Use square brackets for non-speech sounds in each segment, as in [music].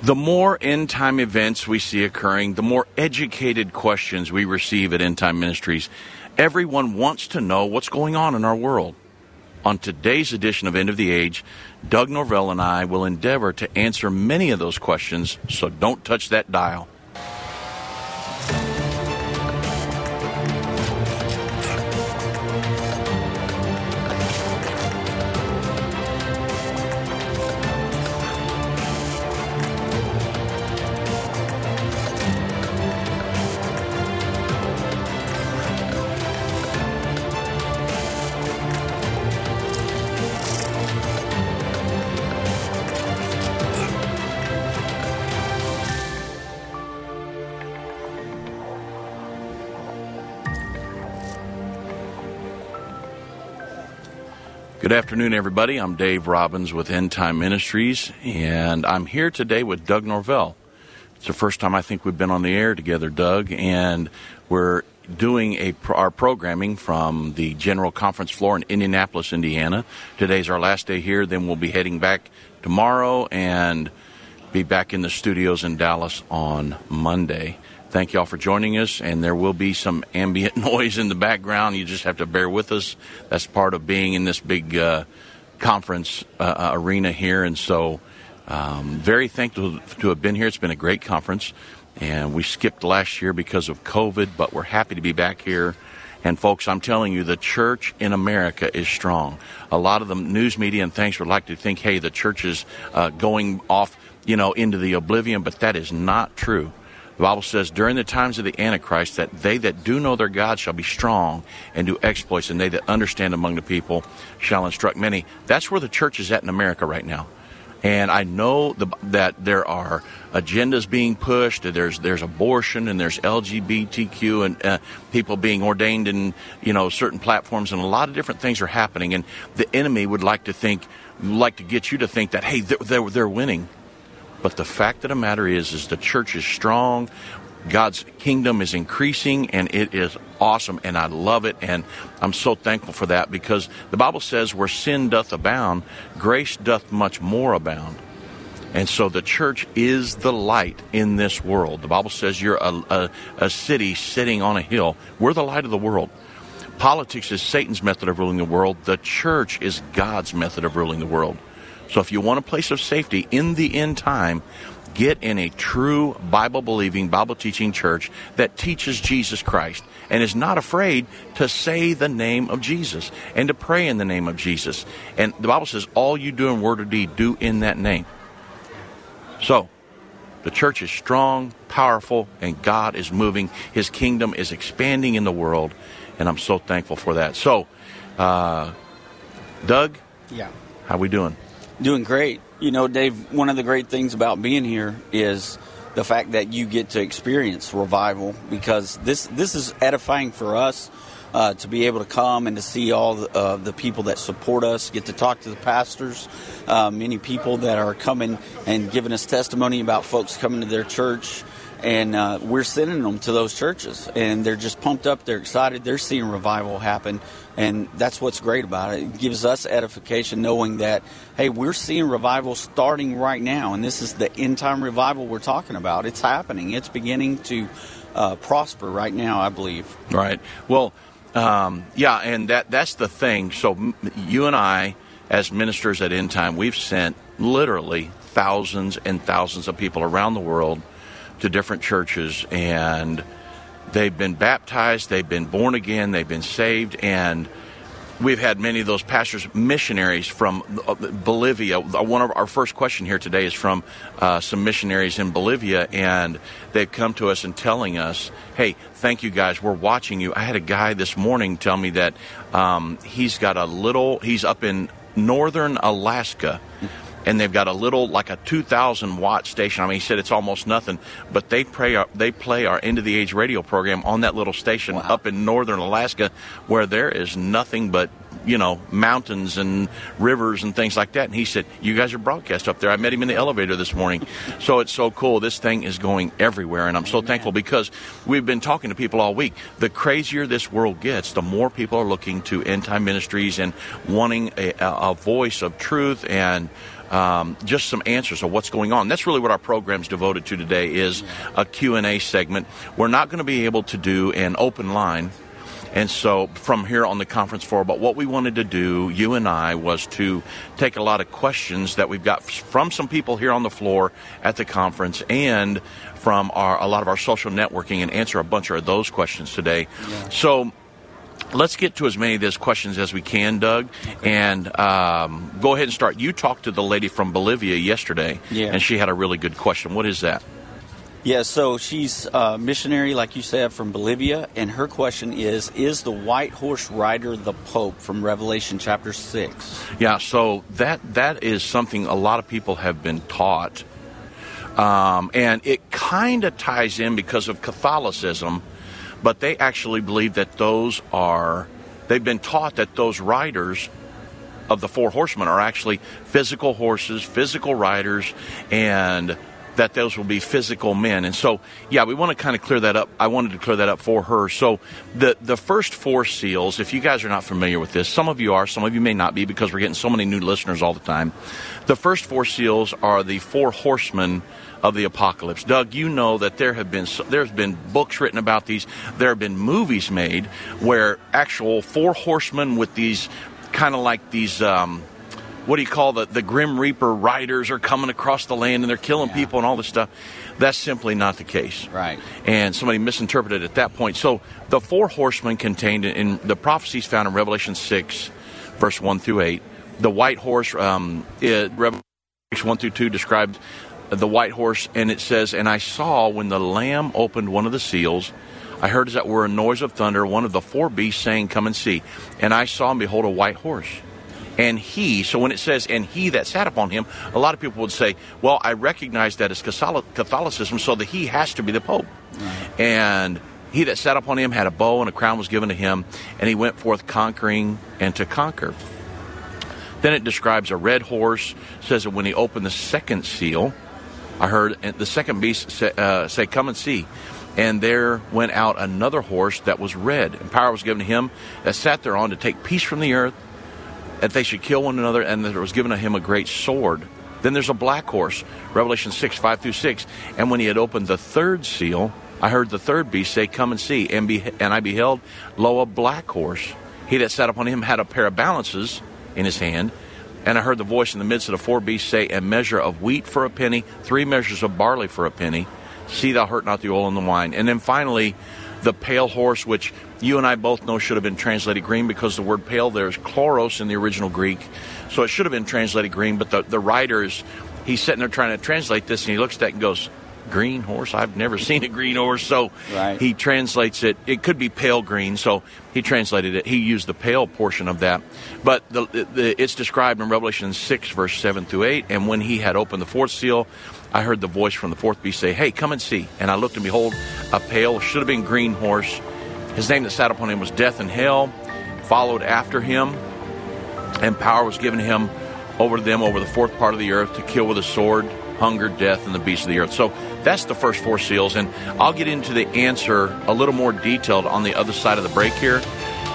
The more end time events we see occurring, the more educated questions we receive at End Time Ministries. Everyone wants to know what's going on in our world. On today's edition of End of the Age, Doug Norvell and I will endeavor to answer many of those questions, so don't touch that dial. Afternoon, everybody. I'm Dave Robbins with End Time Ministries, and I'm here today with Doug Norvell. It's the first time I think we've been on the air together, Doug, and we're doing a our programming from the general conference floor in Indianapolis, Indiana. Today's our last day here. Then we'll be heading back tomorrow and be back in the studios in Dallas on Monday. Thank you all for joining us, and there will be some ambient [laughs] noise in the background. You just have to bear with us. That's part of being in this big uh, conference uh, uh, arena here, and so um, very thankful to have been here. It's been a great conference, and we skipped last year because of COVID, but we're happy to be back here. And folks, I'm telling you, the church in America is strong. A lot of the news media and things would like to think, hey, the church is uh, going off, you know, into the oblivion, but that is not true. The Bible says, during the times of the Antichrist, that they that do know their God shall be strong and do exploits, and they that understand among the people shall instruct many. That's where the church is at in America right now. And I know the, that there are agendas being pushed. There's there's abortion and there's LGBTQ and uh, people being ordained in you know certain platforms and a lot of different things are happening. And the enemy would like to think, like to get you to think that hey they're, they're, they're winning. But the fact of the matter is, is the church is strong. God's kingdom is increasing and it is awesome and I love it and I'm so thankful for that because the Bible says where sin doth abound, grace doth much more abound. And so the church is the light in this world. The Bible says you're a, a, a city sitting on a hill. We're the light of the world. Politics is Satan's method of ruling the world. The church is God's method of ruling the world. So if you want a place of safety in the end time, get in a true Bible believing, Bible teaching church that teaches Jesus Christ and is not afraid to say the name of Jesus and to pray in the name of Jesus. And the Bible says, all you do in word or deed, do in that name. So, the church is strong, powerful, and God is moving. His kingdom is expanding in the world, and I'm so thankful for that. So, uh, Doug, yeah, how we doing? Doing great. You know, Dave, one of the great things about being here is the fact that you get to experience revival because this this is edifying for us uh, to be able to come and to see all the, uh, the, people that support us, get to talk to the pastors, uh, many people that are coming and giving us testimony about folks coming to their church and uh, we're sending them to those churches and they're just pumped up they're excited they're seeing revival happen and that's what's great about it. It gives us edification knowing that hey we're seeing revival starting right now and this is the end time revival we're talking about. It's happening. It's beginning to uh, prosper right now i believe. Right. Well um, yeah and that that's the thing. So you and i as ministers at end time we've sent literally thousands and thousands of people around the world to different churches and they've been baptized, they've been born again, they've been saved, and we've had many of those pastors, missionaries from uh, Bolivia. One of our first question here today is from uh, some missionaries in Bolivia, and they've come to us and telling us, "Hey, thank you guys. We're watching you." I had a guy this morning tell me that um, he's got a little. He's up in northern Alaska and they've got a little like a 2,000 watt station. I mean, he said it's almost nothing, but they play our, uh, they play our end of the age radio program on that little station wow. up in northern Alaska, where there is nothing but you know mountains and rivers and things like that. And he said, "You guys are broadcast up there." I met him in the elevator this morning, [laughs] so it's so cool. This thing is going everywhere, and I'm so thankful because we've been talking to people all week. The crazier this world gets, the more people are looking to end time ministries and wanting a, a voice of truth and um, just some answers of what's going on. That's really what our program's devoted to today is a Q&A segment. We're not going to be able to do an open line and so from here on the conference floor, but what we wanted to do, you and I, was to take a lot of questions that we've got from some people here on the floor at the conference and from our, a lot of our social networking and answer a bunch of those questions today. Yeah. So let's get to as many of those questions as we can, Doug, and um, go ahead and start. You talked to the lady from Bolivia yesterday, yeah. and she had a really good question. What is that? Yeah, so she's a missionary, like you said, from Bolivia, and her question is Is the white horse rider the Pope from Revelation chapter 6? Yeah, so that that is something a lot of people have been taught. Um, and it kind of ties in because of Catholicism but they actually believe that those are, they've been taught that those riders of the four horsemen are actually physical horses, physical riders, and that those will be physical men. And so, yeah, we want to kind of clear that up. I wanted to clear that up for her. So, the the first four seals, if you guys are not familiar with this, some of you are, some of you may not be because we're getting so many new listeners all the time. The first four seals are the four horsemen of the apocalypse. Doug, you know that there have been there's been books written about these. There have been movies made where actual four horsemen with these kind of like these. Um, what do you call the the Grim Reaper riders are coming across the land and they're killing yeah. people and all this stuff. That's simply not the case. Right. And somebody misinterpreted at that point. So the four horsemen contained in the prophecies found in Revelation six, verse one through eight. The white horse, um, it, Revelation one through two described the white horse, and it says, And I saw when the Lamb opened one of the seals, I heard as that were a noise of thunder, one of the four beasts saying, Come and see. And I saw and behold a white horse. And he, so when it says, and he that sat upon him, a lot of people would say, well, I recognize that as Catholicism, so the he has to be the Pope. And he that sat upon him had a bow, and a crown was given to him, and he went forth conquering and to conquer. Then it describes a red horse, says that when he opened the second seal, I heard the second beast say, uh, say, Come and see. And there went out another horse that was red, and power was given to him that sat thereon to take peace from the earth, that they should kill one another, and there was given to him a great sword. Then there's a black horse, Revelation 6, 5 through 6. And when he had opened the third seal, I heard the third beast say, Come and see. And, be, and I beheld, lo, a black horse. He that sat upon him had a pair of balances in his hand, and I heard the voice in the midst of the four beasts say, A measure of wheat for a penny, three measures of barley for a penny. See thou hurt not the oil and the wine. And then finally, the pale horse, which you and I both know should have been translated green because the word pale there is chloros in the original Greek. So it should have been translated green, but the, the writer is, he's sitting there trying to translate this and he looks at that and goes, green horse. I've never [laughs] seen a green horse, so right. he translates it. It could be pale green, so he translated it. He used the pale portion of that, but the, the, it's described in Revelation six, verse seven through eight. And when he had opened the fourth seal, I heard the voice from the fourth beast say, "Hey, come and see." And I looked and behold, a pale, should have been green horse. His name that sat upon him was Death and Hell. Followed after him, and power was given him over them over the fourth part of the earth to kill with a sword hunger, death, and the beasts of the earth. So that's the first four seals, and I'll get into the answer a little more detailed on the other side of the break here.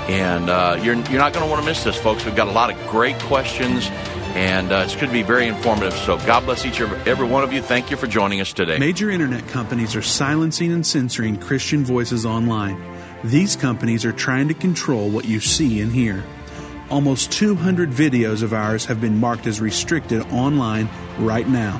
And uh, you're, you're not going to want to miss this, folks. We've got a lot of great questions, and uh, it's going to be very informative. So God bless each and every one of you. Thank you for joining us today. Major internet companies are silencing and censoring Christian voices online. These companies are trying to control what you see and hear. Almost 200 videos of ours have been marked as restricted online right now.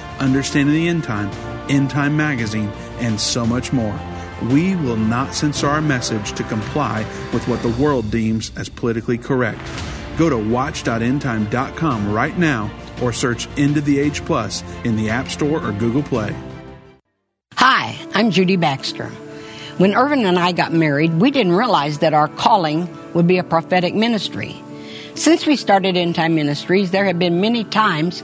Understanding the End Time, End Time Magazine, and so much more. We will not censor our message to comply with what the world deems as politically correct. Go to watch.endtime.com right now or search End of the Age Plus in the App Store or Google Play. Hi, I'm Judy Baxter. When Irvin and I got married, we didn't realize that our calling would be a prophetic ministry. Since we started End Time Ministries, there have been many times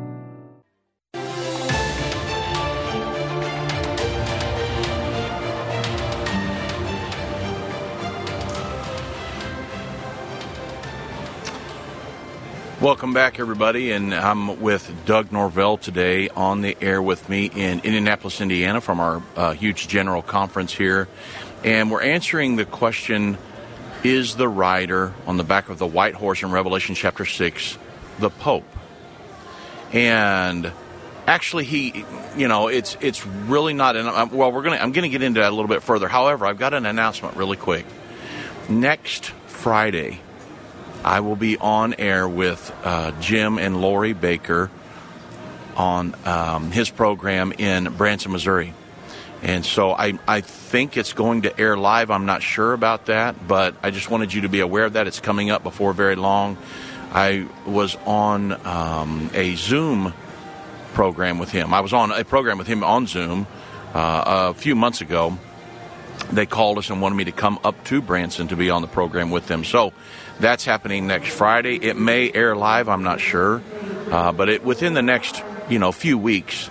Welcome back, everybody, and I'm with Doug Norvell today on the air with me in Indianapolis, Indiana, from our uh, huge general conference here, and we're answering the question: Is the rider on the back of the white horse in Revelation chapter six the Pope? And actually, he, you know, it's it's really not. And I'm, well, we're gonna I'm gonna get into that a little bit further. However, I've got an announcement really quick. Next Friday I will be on air with uh, Jim and Lori Bakker on um, his program in Branson, Missouri. And so I, I think it's going to air live. I'm not sure about that, but I just wanted you to be aware of that. It's coming up before very long. I was on um, a Zoom program with him. I was on a program with him on Zoom uh, a few months ago. They called us and wanted me to come up to Branson to be on the program with them. So that's happening next Friday. It may air live, I'm not sure, uh, but it, within the next you know few weeks,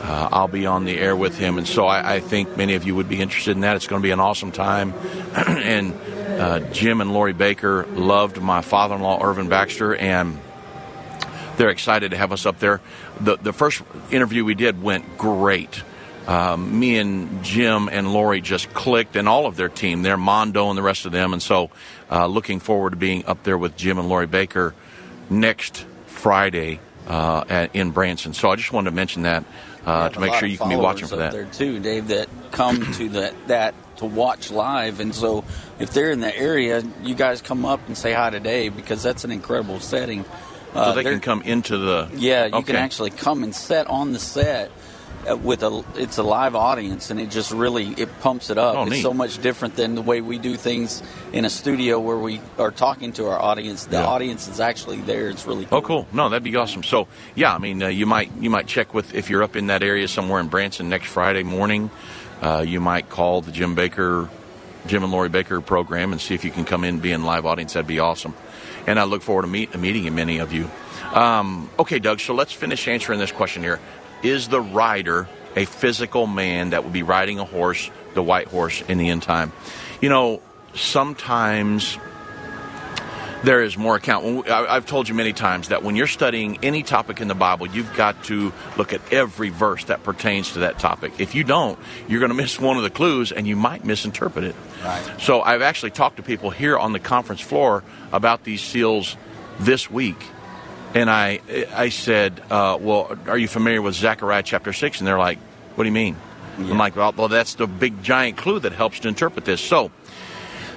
uh, I'll be on the air with him, and so I, I, think many of you would be interested in that. It's going to be an awesome time, [clears throat] and uh, Jim and Lori Bakker loved my father-in-law Irvin Baxter, and they're excited to have us up there. the The first interview we did went great. Um, me and Jim and Lori just clicked, and all of their team, their Mondo and the rest of them, and so uh, looking forward to being up there with Jim and Lori Bakker next Friday uh, at, in Branson. So I just wanted to mention that uh, to make sure you can be watching for that. There too, Dave, that come to that that to watch live, and so if they're in the area, you guys come up and say hi to Dave because that's an incredible setting. Uh, so they can come into the. Yeah, you okay. can actually come and set on the set uh, with a it's a live audience and it just really it pumps it up. Oh, it's neat. so much different than the way we do things in a studio where we are talking to our audience. The yeah. audience is actually there. It's really oh, cool. Oh, cool. No, that'd be awesome. So yeah, I mean, uh, you might you might check with if you're up in that area somewhere in Branson next Friday morning. Uh, you might call the Jim Bakker, Jim and Lori Bakker program and see if you can come in and be in live audience. That'd be awesome. And I look forward to meet, meeting many of you. Um, okay, Doug. So let's finish answering this question here. Is the rider a physical man that would be riding a horse, the white horse, in the end time. You know, sometimes there is more account. I've told you many times that when you're studying any topic in the Bible, you've got to look at every verse that pertains to that topic. If you don't, you're going to miss one of the clues and you might misinterpret it. Right. So I've actually talked to people here on the conference floor about these seals this week and I, I said, uh, well, are you familiar with Zechariah chapter 6? And they're like, what do you mean? Yeah. I'm like, well, well, that's the big giant clue that helps to interpret this. So,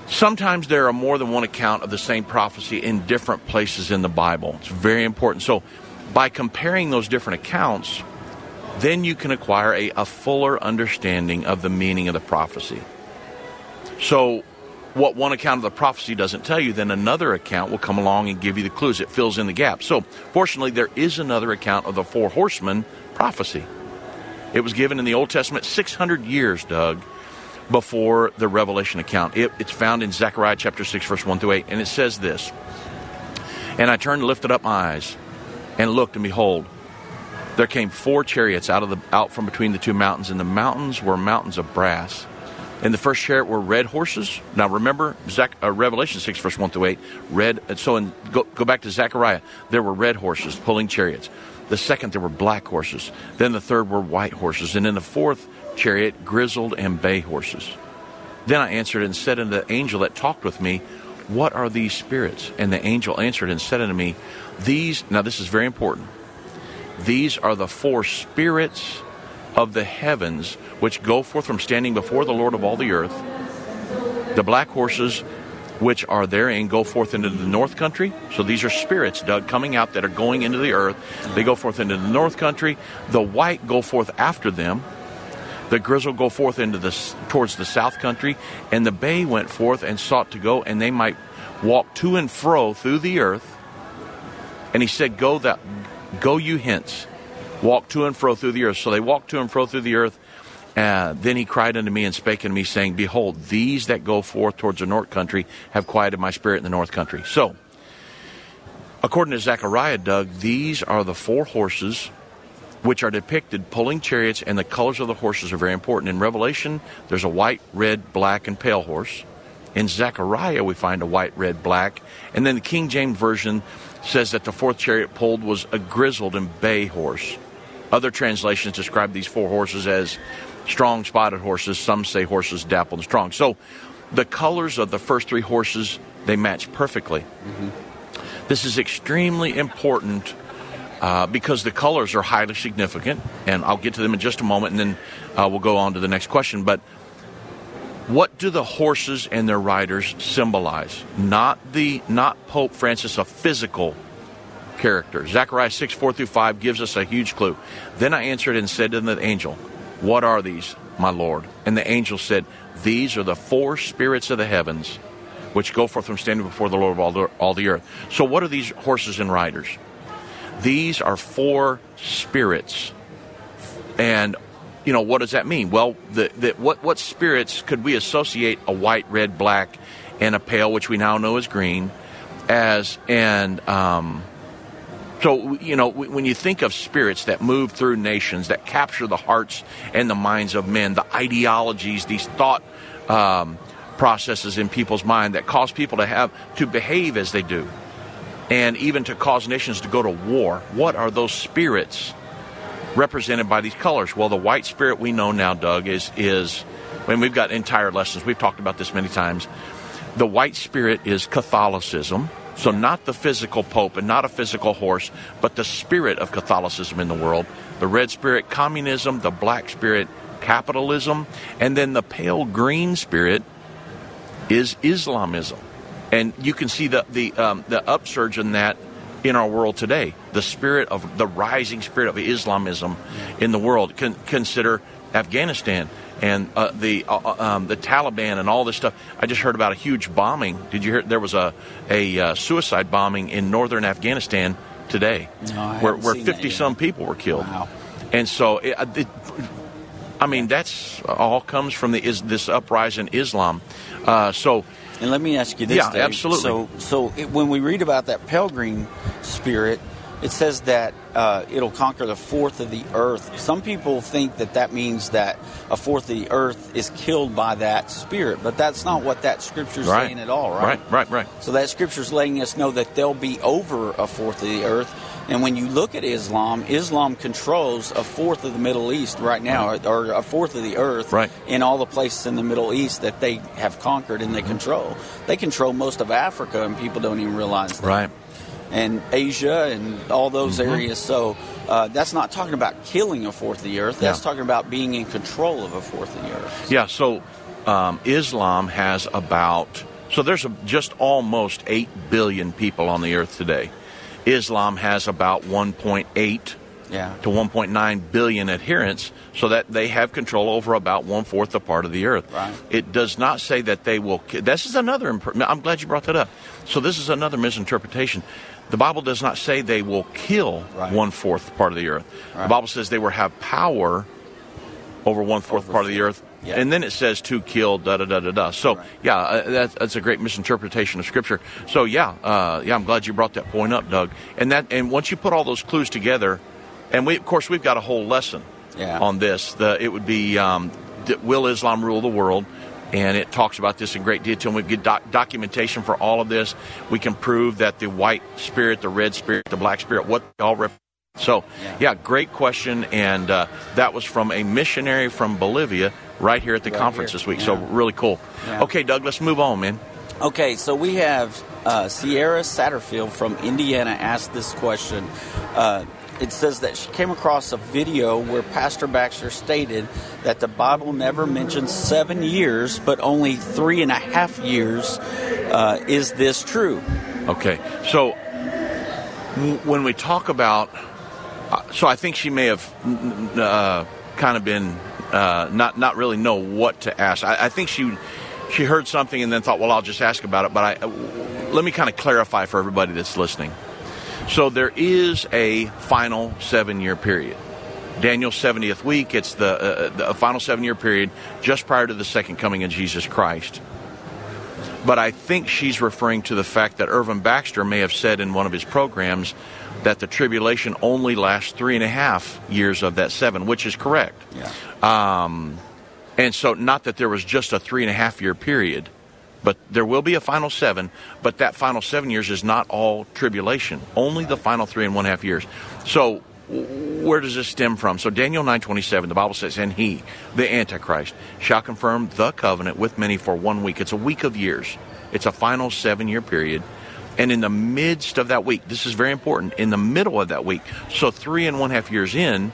sometimes there are more than one account of the same prophecy in different places in the Bible. It's very important. So, by comparing those different accounts, then you can acquire a, a fuller understanding of the meaning of the prophecy. So, what one account of the prophecy doesn't tell you, then another account will come along and give you the clues. It fills in the gap. So, fortunately, there is another account of the four horsemen prophecy. It was given in the Old Testament 600 years, Doug, before the Revelation account. It, it's found in Zechariah chapter 6, verse 1 through 8, and it says this And I turned and lifted up my eyes and looked, and behold, there came four chariots out of the out from between the two mountains, and the mountains were mountains of brass in the first chariot were red horses. Now remember, Zach, uh, Revelation 6, verse 1 through 8, red. So in, go, go back to Zechariah, there were red horses pulling chariots. The second, there were black horses. Then the third were white horses. And in the fourth chariot, grizzled and bay horses. Then I answered and said unto the angel that talked with me, What are these spirits? And the angel answered and said unto me, These, now this is very important, these are the four spirits of the heavens which go forth from standing before the Lord of all the earth. The black horses which are therein go forth into the north country. So these are spirits, Doug, coming out that are going into the earth. They go forth into the north country. The white go forth after them. The grizzle go forth into the towards the south country, and the bay went forth and sought to go, and they might walk to and fro through the earth. And he said, "Go that, go you hence, walk to and fro through the earth." So they walked to and fro through the earth. Uh, then he cried unto me and spake unto me, saying, Behold, these that go forth towards the north country have quieted my spirit in the north country. So, according to Zechariah, Doug, these are the four horses which are depicted pulling chariots, and the colors of the horses are very important. In Revelation, there's a white, red, black, and pale horse. In Zechariah, we find a white, red, black. And then the King James Version says that the fourth chariot pulled was a grizzled and bay horse. Other translations describe these four horses as strong spotted horses. Some say horses dappled and strong. So the colors of the first three horses, they match perfectly. Mm-hmm. This is extremely important uh, because the colors are highly significant, and I'll get to them in just a moment, and then uh, we'll go on to the next question. But what do the horses and their riders symbolize? Not the not Pope Francis, a physical character. Zechariah 6, 4 through 5 gives us a huge clue. Then I answered and said to the angel, What are these, my Lord? And the angel said, These are the four spirits of the heavens, which go forth from standing before the Lord of all the, all the earth. So, what are these horses and riders? These are four spirits. And, you know, what does that mean? Well, the, the, what, what spirits could we associate a white, red, black, and a pale, which we now know as green, as, and, um, so, you know, when you think of spirits that move through nations, that capture the hearts and the minds of men, the ideologies, these thought um, processes in people's mind that cause people to have to behave as they do, and even to cause nations to go to war. What are those spirits represented by these colors? Well, the white spirit we know now, Doug, is is. when we've got entire lessons. We've talked about this many times. The white spirit is Catholicism so, not the physical pope and not a physical horse, but the spirit of Catholicism in the world. The red spirit, communism, the black spirit, capitalism, and then the pale green spirit is Islamism. And you can see the, the, um, the upsurge in that in our world today. The spirit of the rising spirit of Islamism in the world. Con- consider Afghanistan and uh, the uh, uh, um, the Taliban and all this stuff. I just heard about a huge bombing. Did you hear? There was a a uh, suicide bombing in northern Afghanistan today, no, where where fifty some people were killed. Wow. And so, it, it, I mean, that's all comes from the is this uprising in Islam. Uh, so. And let me ask you this, yeah, Dave. absolutely. So, so it, when we read about that pilgrim spirit, it says that uh, it'll conquer the fourth of the earth. Some people think that that means that a fourth of the earth is killed by that spirit, but that's not what that scripture's right. saying at all, right? Right, right, right. So that scripture's letting us know that they'll be over a fourth of the earth. And when you look at Islam, Islam controls a fourth of the Middle East right now, right. or a fourth of the earth right. in all the places in the Middle East that they have conquered and they mm-hmm. control. They control most of Africa, and people don't even realize that. Right and Asia and all those mm-hmm. areas. So uh, that's not talking about killing a fourth of the earth. That's yeah. talking about being in control of a fourth of the earth. Yeah. So um, Islam has about so there's a, just almost eight billion people on the earth today. Islam has about 1.8 yeah. to 1.9 billion adherents, so that they have control over about one fourth the part of the earth. Right. It does not say that they will. This is another. I'm glad you brought that up. So this is another misinterpretation. The Bible does not say they will kill right. one fourth part of the earth. Right. The Bible says they will have power over one fourth part of the earth. Yeah. And then it says to kill, da da da da da. So right. yeah, uh, that's, that's a great misinterpretation of Scripture. So yeah, uh, yeah, I'm glad you brought that point up, Doug. And that, and once you put all those clues together, and we, of course, we've got a whole lesson yeah. on this. The, it would be um, Will Islam rule the world? And it talks about this in great detail. And we get doc- documentation for all of this. We can prove that the white spirit, the red spirit, the black spirit, what they all represent. So, yeah. yeah, great question. And uh, that was from a missionary from Bolivia right here at the right conference here. this week. Yeah. So, really cool. Yeah. Okay, Doug, let's move on, man. Okay, so we have uh, Sierra Satterfield from Indiana asked this question. Uh, it says that she came across a video where Pastor Baxter stated that the Bible never mentions seven years, but only three and a half years. Uh, is this true? Okay, so when we talk about, uh, so I think she may have uh, kind of been uh, not not really know what to ask. I, I, think she she heard something and then thought, well, I'll just ask about it. But I let me kind of clarify for everybody that's listening. So there is a final seven year period. Daniel's 70th week, it's the, uh, the final seven year period just prior to the second coming of Jesus Christ. But I think she's referring to the fact that Irvin Baxter may have said in one of his programs that the tribulation only lasts three and a half years of that seven, which is correct. Yeah. Um, and so, not that there was just a three and a half year period, but there will be a final seven. But that final seven years is not all tribulation; only the final three and one half years. So, where does this stem from? So Daniel 9:27, the Bible says, "And he, the Antichrist, shall confirm the covenant with many for one week." It's a week of years. It's a final seven-year period. And in the midst of that week, this is very important, in the middle of that week, so three and one half years in,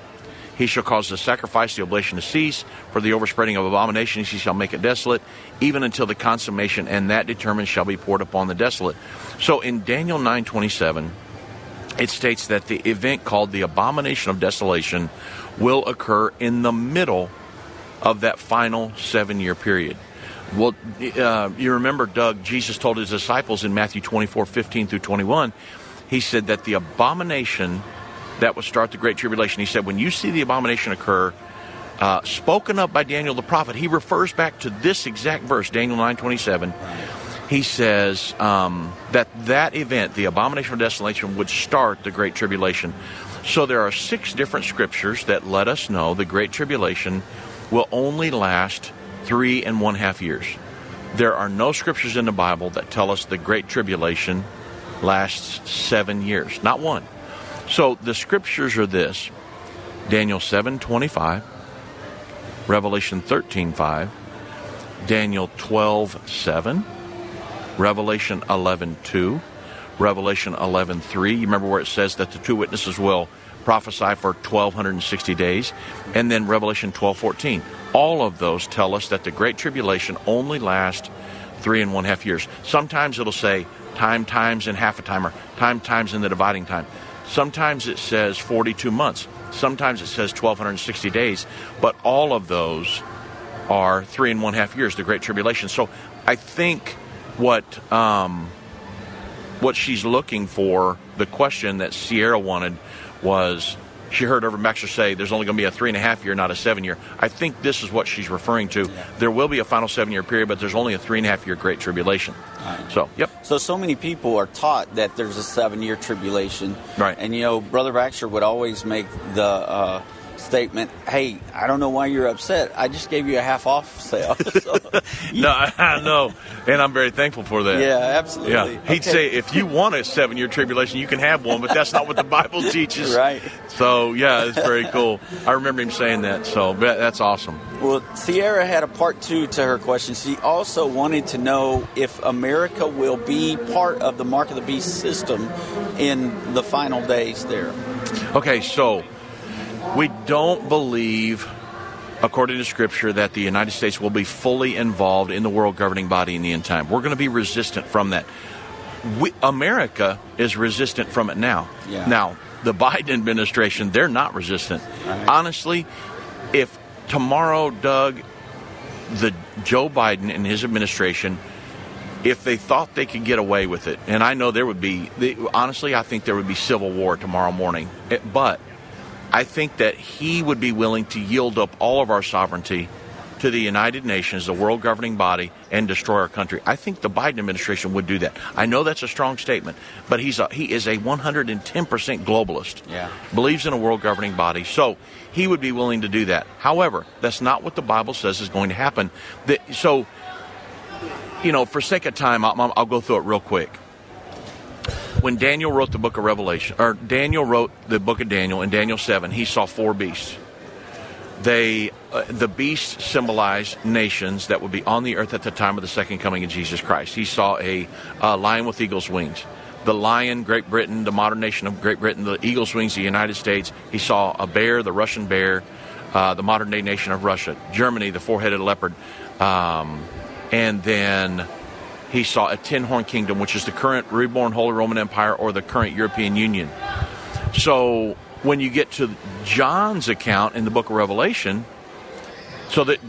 he shall cause the sacrifice, the oblation to cease, for the overspreading of abominations he shall make it desolate, even until the consummation, and that determined shall be poured upon the desolate. So in Daniel 9:27, it states that the event called the abomination of desolation will occur in the middle of that final seven year period. Well, uh, you remember, Doug, Jesus told his disciples in Matthew 24 15 through 21, he said that the abomination that would start the Great Tribulation, he said, when you see the abomination occur, uh, spoken of by Daniel the prophet, he refers back to this exact verse, Daniel 9 27. He says um, that that event, the abomination of desolation, would start the Great Tribulation. So there are six different scriptures that let us know the Great Tribulation will only last three and one half years. There are no scriptures in the Bible that tell us the Great Tribulation lasts seven years. Not one. So the scriptures are this Daniel 7 25, Revelation 13 5, Daniel 12 7, Revelation 11 2, Revelation 11 3. You remember where it says that the two witnesses will prophesy for 1260 days, and then Revelation 12 14. All of those tell us that the Great Tribulation only lasts three and one half years. Sometimes it'll say time times and half a time, or time times in the dividing time. Sometimes it says 42 months. Sometimes it says 1260 days. But all of those are three and one half years, the Great Tribulation. So I think what um, what she's looking for, the question that Sierra wanted was she heard Irvin Baxter say there's only going to be a three and a half year, not a seven year. I think this is what she's referring to. Yeah. There will be a final seven year period, but there's only a three and a half year Great Tribulation. Right. So, yep. So, so many people are taught that there's a seven year tribulation. Right. And, you know, Brother Baxter would always make the uh, statement, hey, I don't know why you're upset. I just gave you a half off sale. [laughs] so, [laughs] No, I know, and I'm very thankful for that. yeah, absolutely. Yeah, he'd say if you want a seven year tribulation, you can have one, but that's not what the Bible [laughs] teaches. Right. So, yeah, it's very cool. I remember him saying that, so that's awesome. Well, Sierra had a part two to her question. She also wanted to know if America will be part of the Mark of the Beast system in the final days there. Okay, so we don't believe, according to Scripture, that the United States will be fully involved in the world governing body in the end time. We're going to be resistant from that. We, America is resistant from it now. Yeah. Now, the [laughs] Biden administration, they're not resistant. Right. Honestly, if tomorrow, Doug, the Joe Biden and his administration if they thought they could get away with it, and I know there would be, they, honestly, I think there would be civil war tomorrow morning. It- but I think that he would be willing to yield up all of our sovereignty to the United Nations, the world governing body, and destroy our country. I think the Biden administration would do that. I know that's a strong statement, but he's a, he is a 110% globalist. Yeah. Believes in a world governing body. So he would be willing to do that. However, that's not what the Bible says is going to happen. The, so you know, for sake of time, I'll, I'll go through it real quick. When Daniel wrote the book of Revelation, or Daniel wrote the book of Daniel in Daniel 7, he saw four beasts. they uh, the beasts symbolize nations that would be on the earth at the time of the second coming of Jesus Christ. He saw a uh, lion with eagle's wings. The lion, Great Britain, the modern nation of Great Britain, the eagle's wings, the United States. He saw a bear, the Russian bear, uh, the modern day nation of Russia. Germany, the four headed leopard. Um, and then he saw a ten horn kingdom, which is the current reborn Holy Roman Empire or the current European Union. So when you get to John's account in the book of Revelation, so that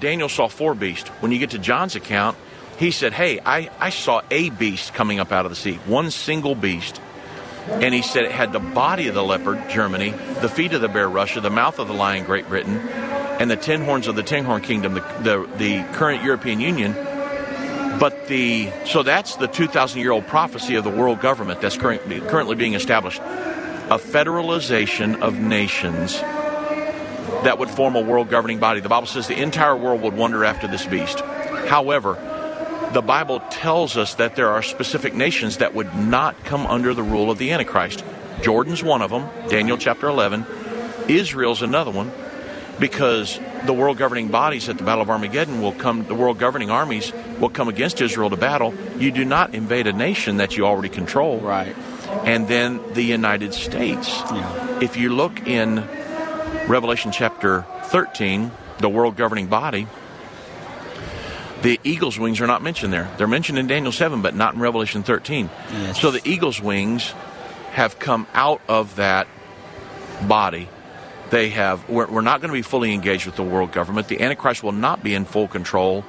Daniel saw four beasts. When you get to John's account, he said, Hey, I, I saw a beast coming up out of the sea, one single beast. And he said it had the body of the leopard, Germany, the feet of the bear, Russia, the mouth of the lion, Great Britain, and the ten horns of the ten horn kingdom, the, the, the current European Union. But the so that's the 2,000 year old prophecy of the world government that's current, currently being established a federalization of nations that would form a world governing body. The Bible says the entire world would wonder after this beast. However, the Bible tells us that there are specific nations that would not come under the rule of the Antichrist. Jordan's one of them, Daniel chapter 11. Israel's another one, because the world governing bodies at the Battle of Armageddon will come, the world governing armies will come against Israel to battle. You do not invade a nation that you already control. Right and then the United States. Yeah. If you look in Revelation chapter 13, the world governing body, the eagle's wings are not mentioned there. They're mentioned in Daniel 7, but not in Revelation 13. Yes. So the eagle's wings have come out of that body. They have, we're, we're not going to be fully engaged with the world government. The Antichrist will not be in full control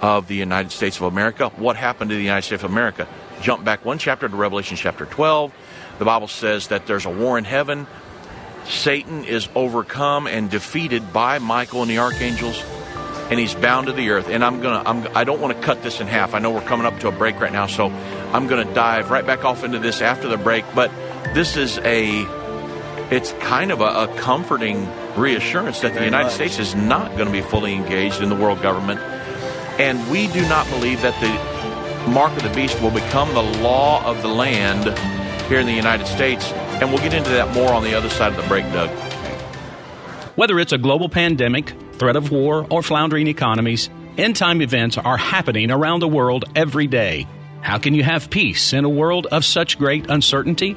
of the United States of America. What happened to the United States of America? jump back one chapter to Revelation chapter 12. The Bible says that there's a war in heaven. Satan is overcome and defeated by Michael and the archangels, and he's bound to the earth. And I'm gonna, I'm, I don't want to cut this in half. I know we're coming up to a break right now, so I'm gonna dive right back off into this after the break. But this is a, it's kind of a, a comforting reassurance that the United States is not going to be fully engaged in the world government, and we do not believe that the mark of the beast will become the law of the land here in the United States. And we'll get into that more on the other side of the break, Doug. Whether it's a global pandemic, threat of war, or floundering economies, end time events are happening around the world every day. How can you have peace in a world of such great uncertainty?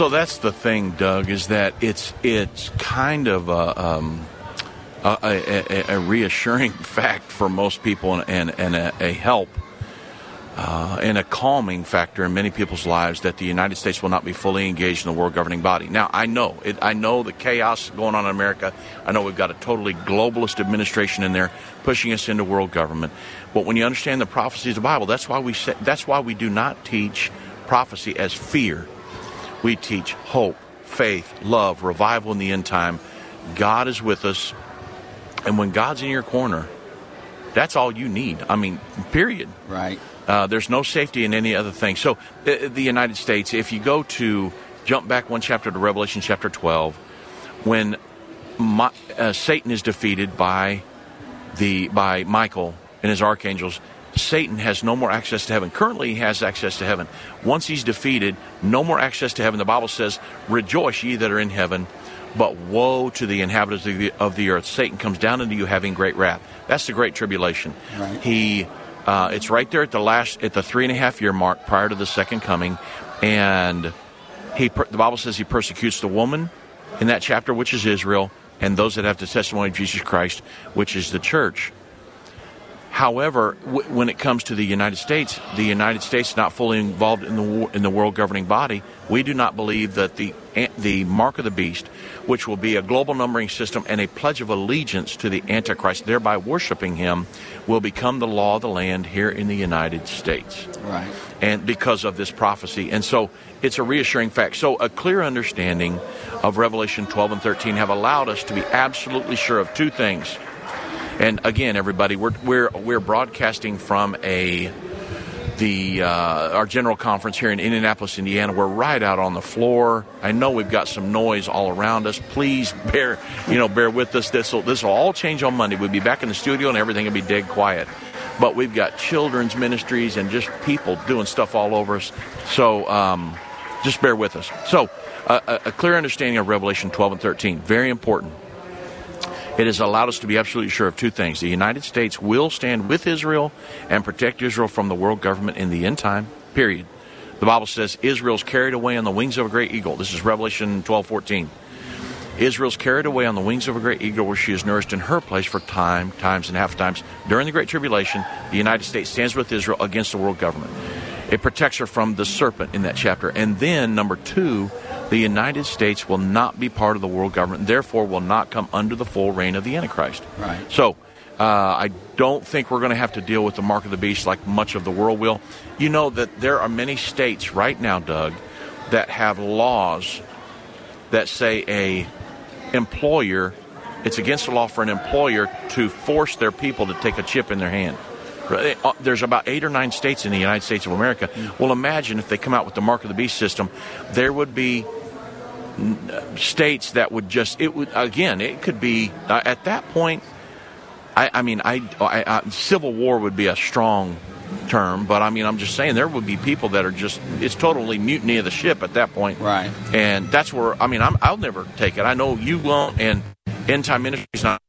So that's the thing, Doug, is that it's it's kind of a, um, a, a, a, reassuring [laughs] fact for most people and, and, and a, help uh, and a calming factor in many people's lives that the United States will not be fully engaged in the world governing body. Now, I know it, I know the chaos going on in America. I know we've got a totally globalist administration in there pushing us into world government. But when you understand the prophecies of the Bible, that's why we say, that's why we do not teach prophecy as fear we teach hope, faith, love, revival in the end time. God is with us. And when God's in your corner, that's all you need. I mean, period. Right. Uh, there's no safety in any other thing. So, uh, the United States, if you go to jump back one chapter to Revelation chapter 12, when my, uh, Satan is defeated by the by Michael and his archangels, Satan has no more access to heaven. Currently, he has access to heaven. Once he's defeated, no more access to heaven. The Bible says, "Rejoice, ye that are in heaven." But woe to the inhabitants of the, of the earth! Satan comes down into you having great wrath. That's the great tribulation. Right. He, uh, it's right there at the last, at the three and a half year mark prior to the second coming, and he. The Bible says he persecutes the woman in that chapter, which is Israel, and those that have the testimony of Jesus Christ, which is the church. However, w- when it comes to the United States, the United States is not fully involved in the war, in the world governing body. We do not believe that the the mark of the beast, which will be a global numbering system and a pledge of allegiance to the Antichrist, thereby worshiping him, will become the law of the land here in the United States. Right. And because of this prophecy, and so it's a reassuring fact. So a clear understanding of Revelation 12 and 13 have allowed us to be absolutely sure of two things. And again, everybody, we're we're we're broadcasting from a the uh, our general conference here in Indianapolis, Indiana. We're right out on the floor. I know we've got some noise all around us. Please [laughs] bear you know bear with us. This will this will all change on Monday. We'll be back in the studio and everything will be dead quiet. But we've got children's ministries and just people doing stuff all over us. So um, just bear with us. So uh, a clear understanding of Revelation 12 and 13 very important. It has allowed us to be absolutely sure of two things. The United States will stand with Israel and protect Israel from the world government in the end time, period. The Bible says Israel's carried away on the wings of a great eagle. This is Revelation 12 14. Israel's carried away on the wings of a great eagle where she is nourished in her place for time, times, and half times. During the Great Tribulation, the United States stands with Israel against the world government. It protects her from the serpent in that chapter. And then, number two, the United States will not be part of the world government, therefore will not come under the full reign of the Antichrist. Right. So, uh, I don't think we're going to have to deal with the mark of the beast like much of the world will. You know that there are many states right now, Doug, that have laws that say a employer it's against the law for an employer to force their people to take a chip in their hand. Uh, there's about eight or nine states in the United States of America. Well, imagine if they come out with the mark of the beast system, there would be states that would just it would again it could be uh, at that point. I, I mean, I, I, I civil war would be a strong term, but I mean, I'm just saying there would be people that are just it's totally mutiny of the ship at that point, Right. And that's where I mean, I'm, I'll never take it. I know you won't, and End Time Ministries not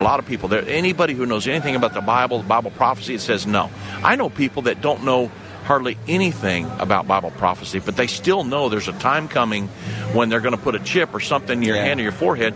a lot of people there. Anybody who knows anything about the Bible, the Bible prophecy, it says no. I know people that don't know hardly anything about Bible prophecy, but they still know there's a time coming when they're going to put a chip or something in your Yeah. hand or your forehead.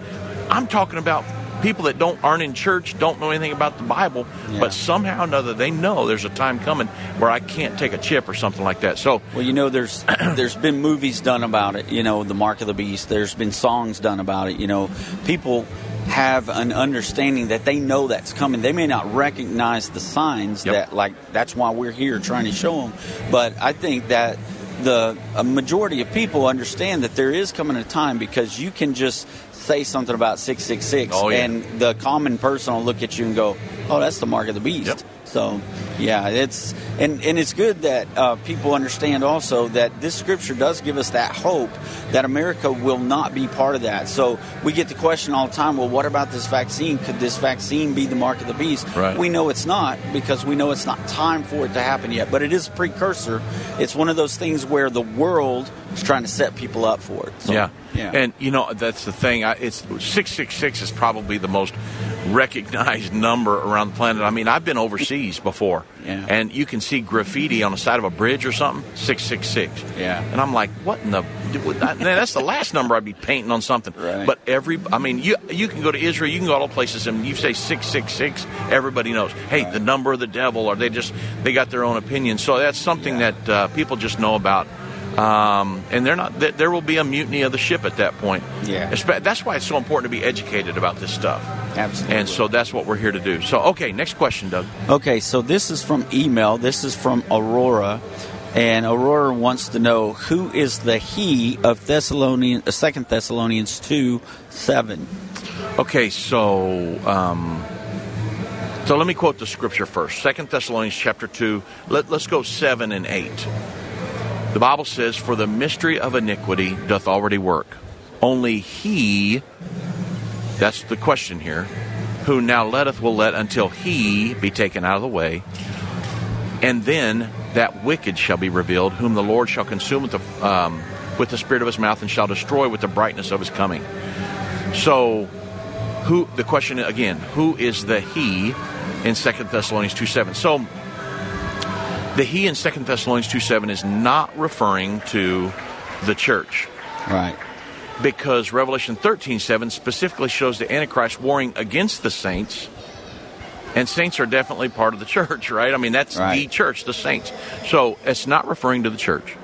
I'm talking about people that don't aren't in church, don't know anything about the Bible, Yeah. but somehow or another they know there's a time coming where I can't take a chip or something like that. So Well, you know, there's [clears throat] there's been movies done about it. You know, the Mark of the Beast. There's been songs done about it. You know, people have an understanding that they know that's coming. They may not recognize the signs Yep. that, like, that's why we're here trying to show them. But I think that the a majority of people understand that there is coming a time because you can just say something about 666 Oh, yeah. and the common person will look at you and go, "Oh, that's the mark of the beast." Yep. So, yeah, it's and and it's good that uh, people understand also that this scripture does give us that hope that America will not be part of that. So we get the question all the time, well, what about this vaccine? Could this vaccine be the mark of the beast? Right. We know it's not because we know it's not time for it to happen yet. But it is a precursor. It's one of those things where the world is trying to set people up for it. So, yeah. yeah. And you know that's the thing. I, it's six six six is probably the most recognized [laughs] number around the planet. I mean, I've been overseas before, Yeah. and you can see graffiti on the side of a bridge or something six six six. Yeah. And I'm like, what in the? That's the last number I'd be painting on something. Right. But every, I mean, you you can go to Israel, you can go to all places, and you say six six six, everybody knows. Hey, the number of the devil, or they just they got their own opinion. So that's something Yeah. that uh, people just know about. Um, and they're not. There will be a mutiny of the ship at that point. Yeah. That's why it's so important to be educated about this stuff. Absolutely. And so that's what we're here to do. So okay, next question, Doug. Okay, so this is from email. This is from Aurora, and Aurora wants to know who is the he of Thessalonians, uh, Second Thessalonians two seven. Okay, so um, so let me quote the scripture first. Second Thessalonians chapter two. Let, let's go seven and eight. The Bible says, "For the mystery of iniquity doth already work. Only he." That's the question here. Who now letteth will let until he be taken out of the way, and then that wicked shall be revealed, whom the Lord shall consume with the um, with the spirit of his mouth, and shall destroy with the brightness of his coming. So who the question again who is the he in Second thessalonians 2 7 so the he in Second thessalonians 2 7 is not referring to the church Right. because revelation thirteen seven specifically shows the antichrist warring against the saints and saints are definitely part of the [laughs] church right i mean that's the church the saints so it's not referring to the church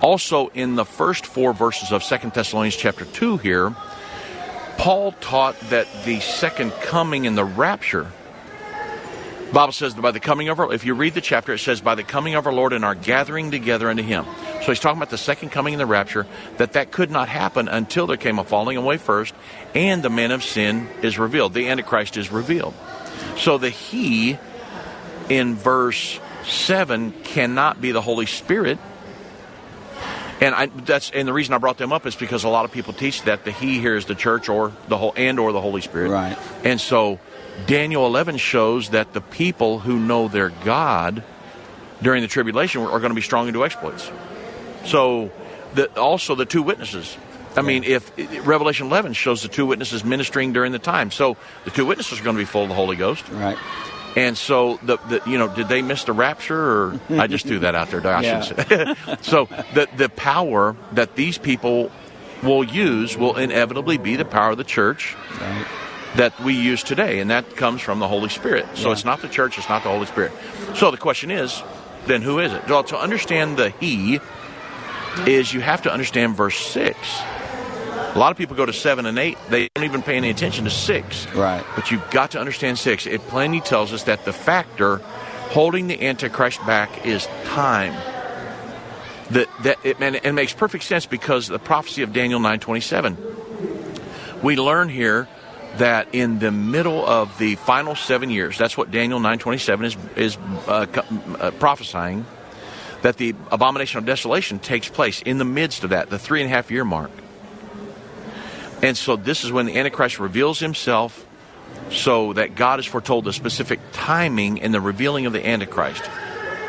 also in the first four verses of Second thessalonians chapter 2 here Paul taught that the second coming and the rapture. Bible says that by the coming of our, if you read the chapter, it says by the coming of our Lord and our gathering together unto Him. So he's talking about the second coming and the rapture. That that could not happen until there came a falling away first, and the man of sin is revealed. The Antichrist is revealed. So the He in verse seven cannot be the Holy Spirit. And I, that's and the reason I brought them up is because a lot of people teach that the He here is the church or the whole and or the Holy Spirit. Right. And so Daniel 11 shows that the people who know their God during the tribulation are going to be strong and do exploits. So the, also the two witnesses. I mean, if Revelation 11 shows the two witnesses ministering during the time, so the two witnesses are going to be full of the Holy Ghost. Right. And so the, the you know did they miss the rapture or [laughs] I just threw that out there. I Yeah. [laughs] so the the power that these people will use will inevitably be the power of the church Right. That we use today, and that comes from the Holy Spirit. So Yeah. it's not the church, it's not the Holy Spirit. So the question is, then who is it? Well, to understand the He is you have to understand verse six. A lot of people go to seven and eight; they don't even pay any attention to six. Right. But you've got to understand six. It plainly tells us that the factor holding the Antichrist back is time. That that it, and it makes perfect sense because the prophecy of Daniel nine twenty seven. We learn here that in the middle of the final seven years, that's what Daniel nine twenty seven is is uh, uh, prophesying. That the abomination of desolation takes place in the midst of that, the three and a half year mark. And so this is when the Antichrist reveals himself so that God has foretold the specific timing in the revealing of the Antichrist.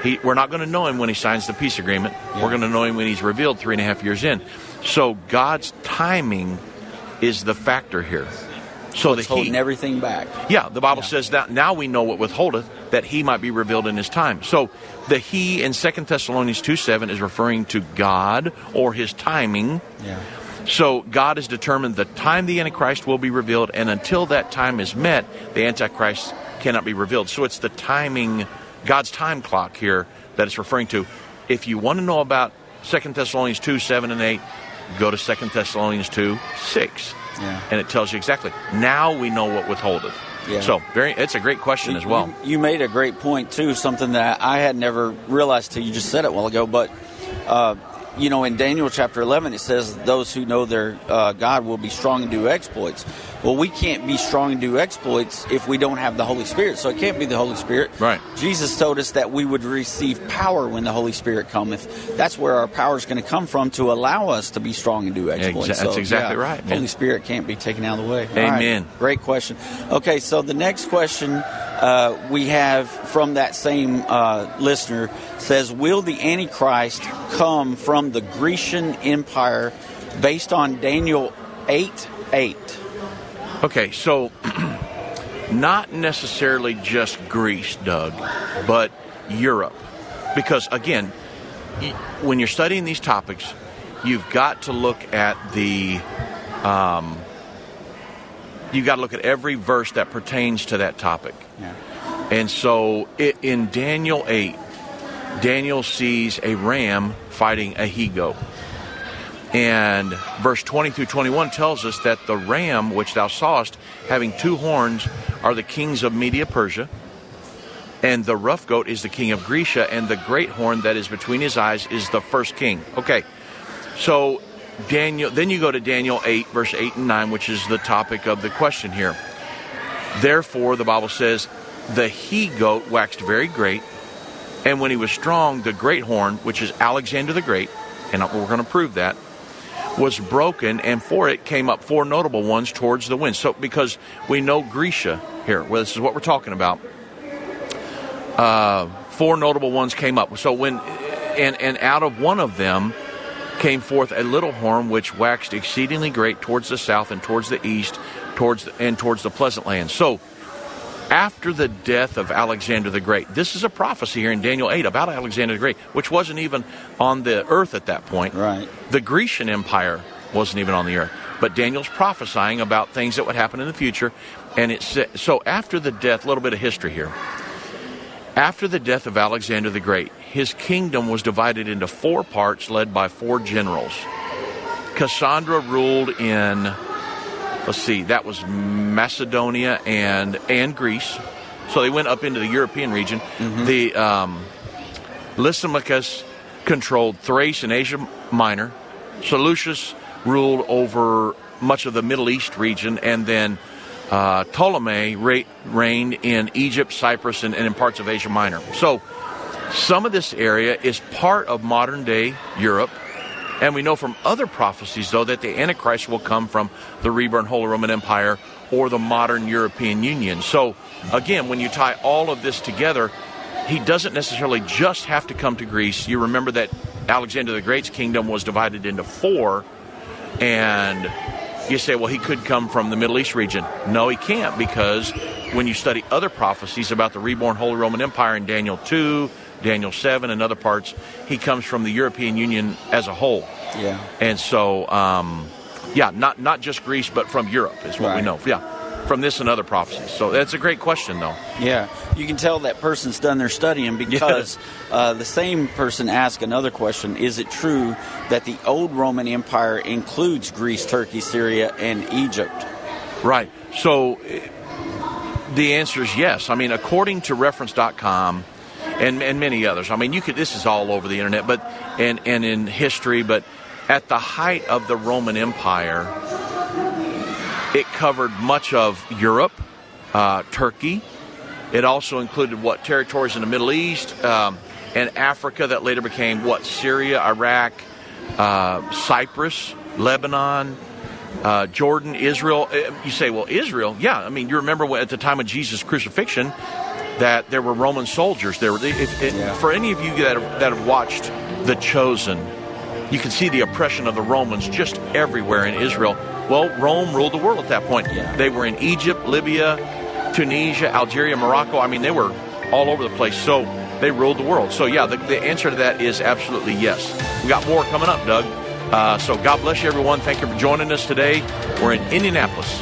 He, we're not going to know him when he signs the peace agreement. We're going to know him when he's revealed three and a half years in. So God's timing is the factor here. So the holding he, everything back. yeah, the Bible Yeah. says that now we know what withholdeth, that he might be revealed in his time. So the he in Second Thessalonians 2 7 is referring to God or his timing. Yeah. So God has determined the time the Antichrist will be revealed, and until that time is met, the Antichrist cannot be revealed. So it's the timing, God's time clock here that it's referring to. If you want to know about Second Thessalonians 2 7 and 8, go to Second Thessalonians 2 6. Yeah. And it tells you exactly. Now we know what withholdeth. Yeah. So very, it's a great question as well. You, you made a great point too, something that I had never realized till you just said it a while ago. But uh, you know, in Daniel chapter eleven, it says those who know their uh, God will be strong and do exploits. Well, we can't be strong and do exploits if we don't have the Holy Spirit. So it can't be the Holy Spirit. Right. Jesus told us that we would receive power when the Holy Spirit cometh. That's where our power is going to come from to allow us to be strong and do exploits. Exa- that's exactly yeah, right, man. Holy Spirit can't be taken out of the way. All right. Amen. Great question. Okay, so the next question uh, we have from that same uh, listener says, "Will the Antichrist come from the Grecian Empire, based on Daniel eight eight? Okay, so [clears throat] not necessarily just Greece, Doug, but Europe. Because again, when you're studying these topics, you've got to look at the um, you've got to look at every verse that pertains to that topic. Yeah. And so it, in Daniel 8, Daniel sees a ram fighting a he goat. And verse 20 through 21 tells us that the ram which thou sawest, having two horns, are the kings of Media Persia. And the rough goat is the king of Grecia, and the great horn that is between his eyes is the first king. Okay, so Daniel, then you go to Daniel 8, verse 8 and 9, which is the topic of the question here. Therefore, the Bible says, the he goat waxed very great, and when he was strong, the great horn, which is Alexander the Great, and we're going to prove that, was broken, and for it came up four notable ones towards the wind. So, because we know Grecia here, well, this is what we're talking about. Uh, four notable ones came up. So when, and and out of one of them came forth a little horn which waxed exceedingly great towards the south and towards the east, towards the, and towards the pleasant land. So after the death of Alexander the Great. This is a prophecy here in Daniel 8 about Alexander the Great, which wasn't even on the earth at that point. Right. The Grecian Empire wasn't even on the earth. But Daniel's prophesying about things that would happen in the future. And it's so after the death, a little bit of history here. After the death of Alexander the Great, his kingdom was divided into four parts led by four generals. Cassandra ruled in let's see, that was Macedonia and and Greece. So they went up into the European region. Mm-hmm. The um, Lysimachus controlled Thrace and Asia Minor. Seleucus ruled over much of the Middle East region, and then uh, Ptolemy re- reigned in Egypt, Cyprus, and, and in parts of Asia Minor. So some of this area is part of modern day Europe and we know from other prophecies, though, that the Antichrist will come from the reborn Holy Roman Empire or the modern European Union. So, again, when you tie all of this together, he doesn't necessarily just have to come to Greece. You remember that Alexander the Great's kingdom was divided into four, and you say, well, he could come from the Middle East region. No, he can't, because when you study other prophecies about the reborn Holy Roman Empire in Daniel 2, Daniel 7 and other parts, he comes from the European Union as a whole. Yeah. And so, um, yeah, not, not just Greece, but from Europe is what right. we know. Yeah. From this and other prophecies. So that's a great question, though. Yeah. You can tell that person's done their studying [laughs] because uh, the same person asked another question Is it true that the old Roman Empire includes Greece, Turkey, Syria, and Egypt? Right. So the answer is yes. I mean, according to reference.com, and, and many others. I mean, you could. This is all over the internet, but and and in history. But at the height of the Roman Empire, it covered much of Europe, uh, Turkey. It also included what territories in the Middle East um, and Africa that later became what Syria, Iraq, uh, Cyprus, Lebanon. Uh, Jordan, Israel. Uh, you say, well, Israel, yeah. I mean, you remember at the time of Jesus' crucifixion, that there were Roman soldiers. There were, if, if, yeah. for any of you that have, that have watched The Chosen, you can see the oppression of the Romans just everywhere in Israel. Well, Rome ruled the world at that point. Yeah. They were in Egypt, Libya, Tunisia, Algeria, Morocco. I mean, they were all over the place. So they ruled the world. So, yeah, the, the answer to that is absolutely yes. We got more coming up, Doug. Uh, so, God bless you, everyone. Thank you for joining us today. We're in Indianapolis.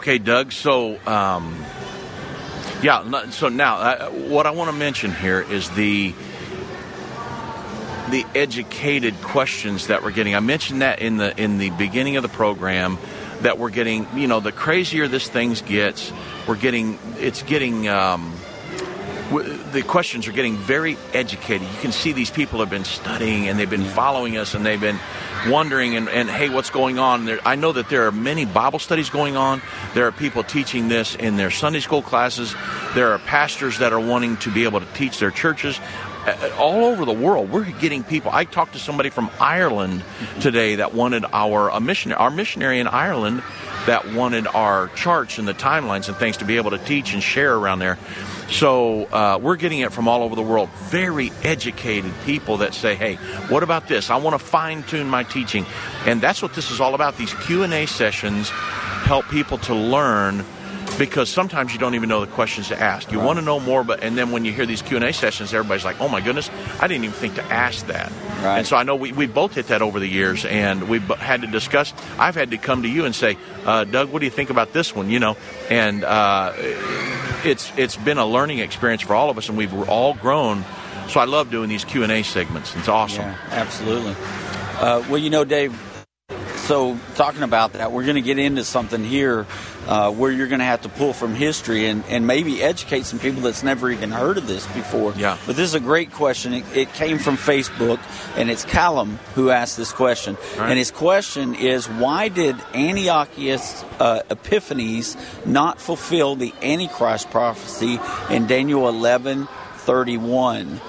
Okay, Doug. So, um, yeah. So now, uh, what I want to mention here is the the educated questions that we're getting. I mentioned that in the in the beginning of the program that we're getting. You know, the crazier this thing gets, we're getting. It's getting. Um, the questions are getting very educated. You can see these people have been studying and they've been following us and they've been wondering and, and hey, what's going on? There, I know that there are many Bible studies going on. There are people teaching this in their Sunday school classes. There are pastors that are wanting to be able to teach their churches. Uh, all over the world, we're getting people. I talked to somebody from Ireland today that wanted our a missionary, our missionary in Ireland that wanted our charts and the timelines and things to be able to teach and share around there. So uh, we're getting it from all over the world. Very educated people that say, "Hey, what about this? I want to fine tune my teaching," and that's what this is all about. These Q and A sessions help people to learn because sometimes you don't even know the questions to ask. You right. want to know more, but and then when you hear these Q and A sessions, everybody's like, "Oh my goodness, I didn't even think to ask that." Right. And so I know we we both hit that over the years, and we've had to discuss. I've had to come to you and say, uh, "Doug, what do you think about this one?" You know, and uh, it's it's been a learning experience for all of us, and we've all grown. So I love doing these Q and A segments. It's awesome. Yeah, absolutely. Uh, well, you know, Dave. So talking about that, we're going to get into something here uh, where you're going to have to pull from history and, and maybe educate some people that's never even heard of this before. Yeah. But this is a great question. It, it came from Facebook, and it's Callum who asked this question. Right. And his question is, why did Antiochus uh, Epiphanes not fulfill the Antichrist prophecy in Daniel 11, 31?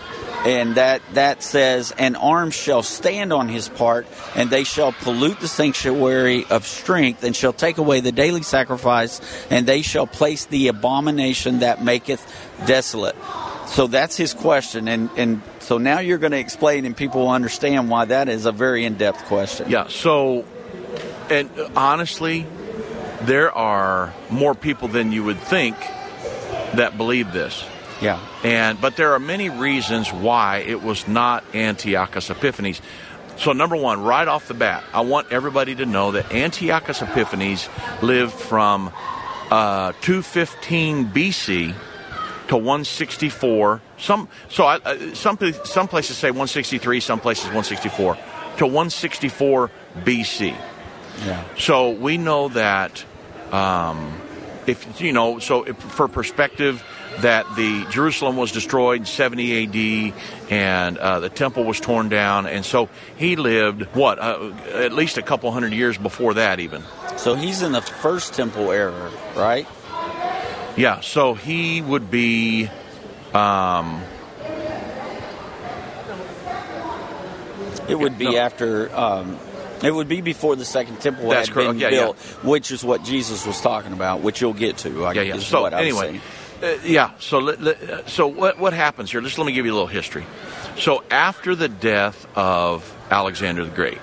And that that says an arm shall stand on his part and they shall pollute the sanctuary of strength and shall take away the daily sacrifice and they shall place the abomination that maketh desolate. So that's his question and and so now you're going to explain and people will understand why that is a very in-depth question. Yeah so and honestly there are more people than you would think that believe this yeah. And but there are many reasons why it was not Antiochus Epiphanes. So number one, right off the bat, I want everybody to know that Antiochus Epiphanes lived from uh, 215 BC to 164. Some so I, uh, some some places say 163, some places 164 to 164 BC. Yeah. So we know that um, if you know, so if, for perspective, that the Jerusalem was destroyed in 70 AD and uh, the temple was torn down, and so he lived what uh, at least a couple hundred years before that, even. So he's in the first temple era, right? Yeah. So he would be. Um, it would be no. after um, it would be before the second temple That's had correct. been yeah, built, yeah. which is what Jesus was talking about, which you'll get to. I, yeah, yeah. So anyway, uh, yeah. So uh, so what what happens here? Just let me give you a little history. So after the death of Alexander the Great,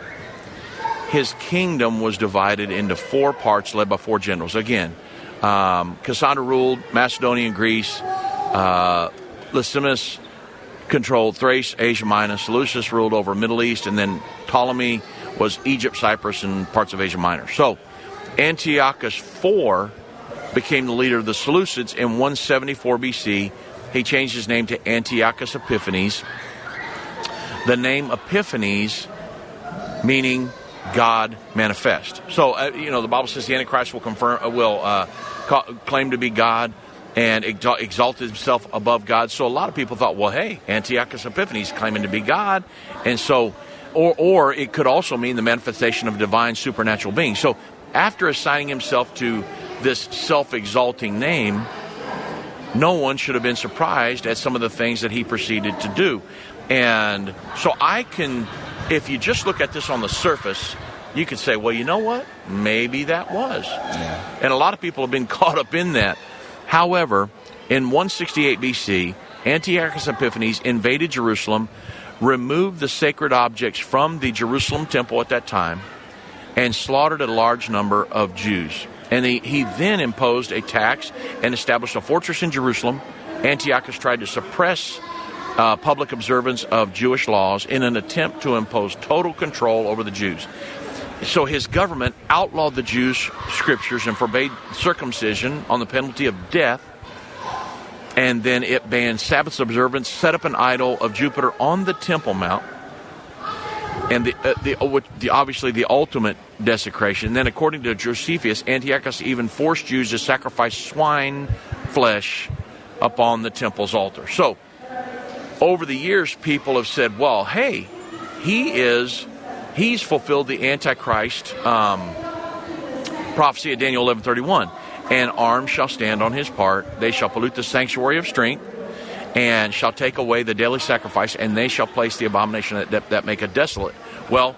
his kingdom was divided into four parts, led by four generals. Again, um, Cassandra ruled Macedonia and Greece. Uh, Lysimus controlled Thrace, Asia Minor. Seleucus ruled over Middle East, and then Ptolemy was Egypt, Cyprus, and parts of Asia Minor. So Antiochus IV became the leader of the Seleucids in 174 BC. He changed his name to Antiochus Epiphanes. The name Epiphanes meaning God manifest. So uh, you know the Bible says the Antichrist will confirm uh, will uh, ca- claim to be God and exalt, exalt himself above God. So a lot of people thought, well, hey, Antiochus Epiphanes claiming to be God, and so or, or it could also mean the manifestation of divine supernatural being. So after assigning himself to this self exalting name, no one should have been surprised at some of the things that he proceeded to do. And so I can, if you just look at this on the surface, you could say, well, you know what? Maybe that was. Yeah. And a lot of people have been [laughs] caught up in that. However, in 168 BC, Antiochus Epiphanes invaded Jerusalem removed the sacred objects from the Jerusalem temple at that time and slaughtered a large number of Jews. And he, he then imposed a tax and established a fortress in Jerusalem. Antiochus tried to suppress uh, public observance of Jewish laws in an attempt to impose total control over the Jews. So his government outlawed the Jews' scriptures and forbade circumcision on the penalty of death and then it banned Sabbath observance, set up an idol of Jupiter on the Temple Mount, and the, uh, the, uh, the, obviously the ultimate desecration. Then, according to Josephus, Antiochus even forced Jews to sacrifice swine flesh upon the temple's altar. So, over the years, people have said, well, hey, he is, he's fulfilled the Antichrist um, prophecy of Daniel 11:31. And arms shall stand on his part; they shall pollute the sanctuary of strength, and shall take away the daily sacrifice, and they shall place the abomination that, that, that make it desolate. Well,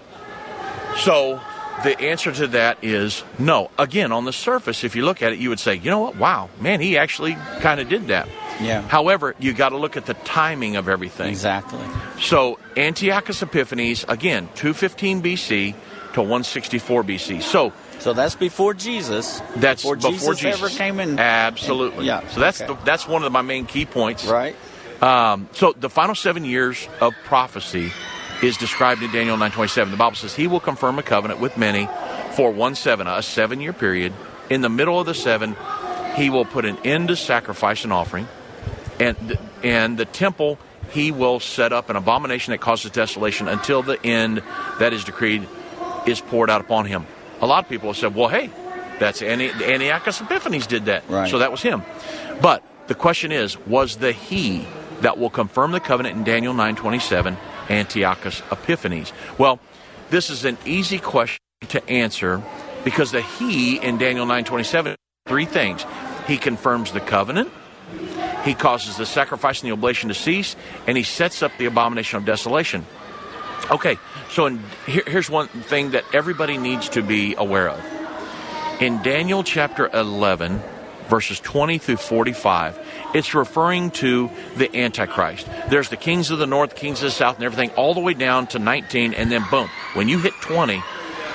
so the answer to that is no. Again, on the surface, if you look at it, you would say, you know what? Wow, man, he actually kind of did that. Yeah. However, you got to look at the timing of everything. Exactly. So Antiochus Epiphanes, again, 215 BC to 164 BC. So So that's before Jesus. that's before, before, Jesus, ever came in. Absolutely. Yeah. So that's okay. the, that's one of my main key points. right. Um, so the final seven years of prophecy is described in Daniel 9:27. The Bible says he will confirm a covenant with many for one seven, a seven-year period. In the middle of the seven, he will put an end to sacrifice and offering, and and the temple he will set up an abomination that causes desolation until the end that is decreed is poured out upon him. A lot of people have said, "Well, hey, that's Ani- Antiochus Epiphanes did that, Right. so that was him." But the question is, was the he that will confirm the covenant in Daniel 9:27 Antiochus Epiphanes? Well, this is an easy question to answer because the he in Daniel 9:27 three things. He confirms the covenant, he causes the sacrifice and the oblation to cease, and he sets up the abomination of desolation. Okay, so in, here, here's one thing that everybody needs to be aware of. In Daniel chapter 11, verses 20 through 45, it's referring to the Antichrist. There's the kings of the north, kings of the south, and everything, all the way down to 19, and then boom, when you hit 20,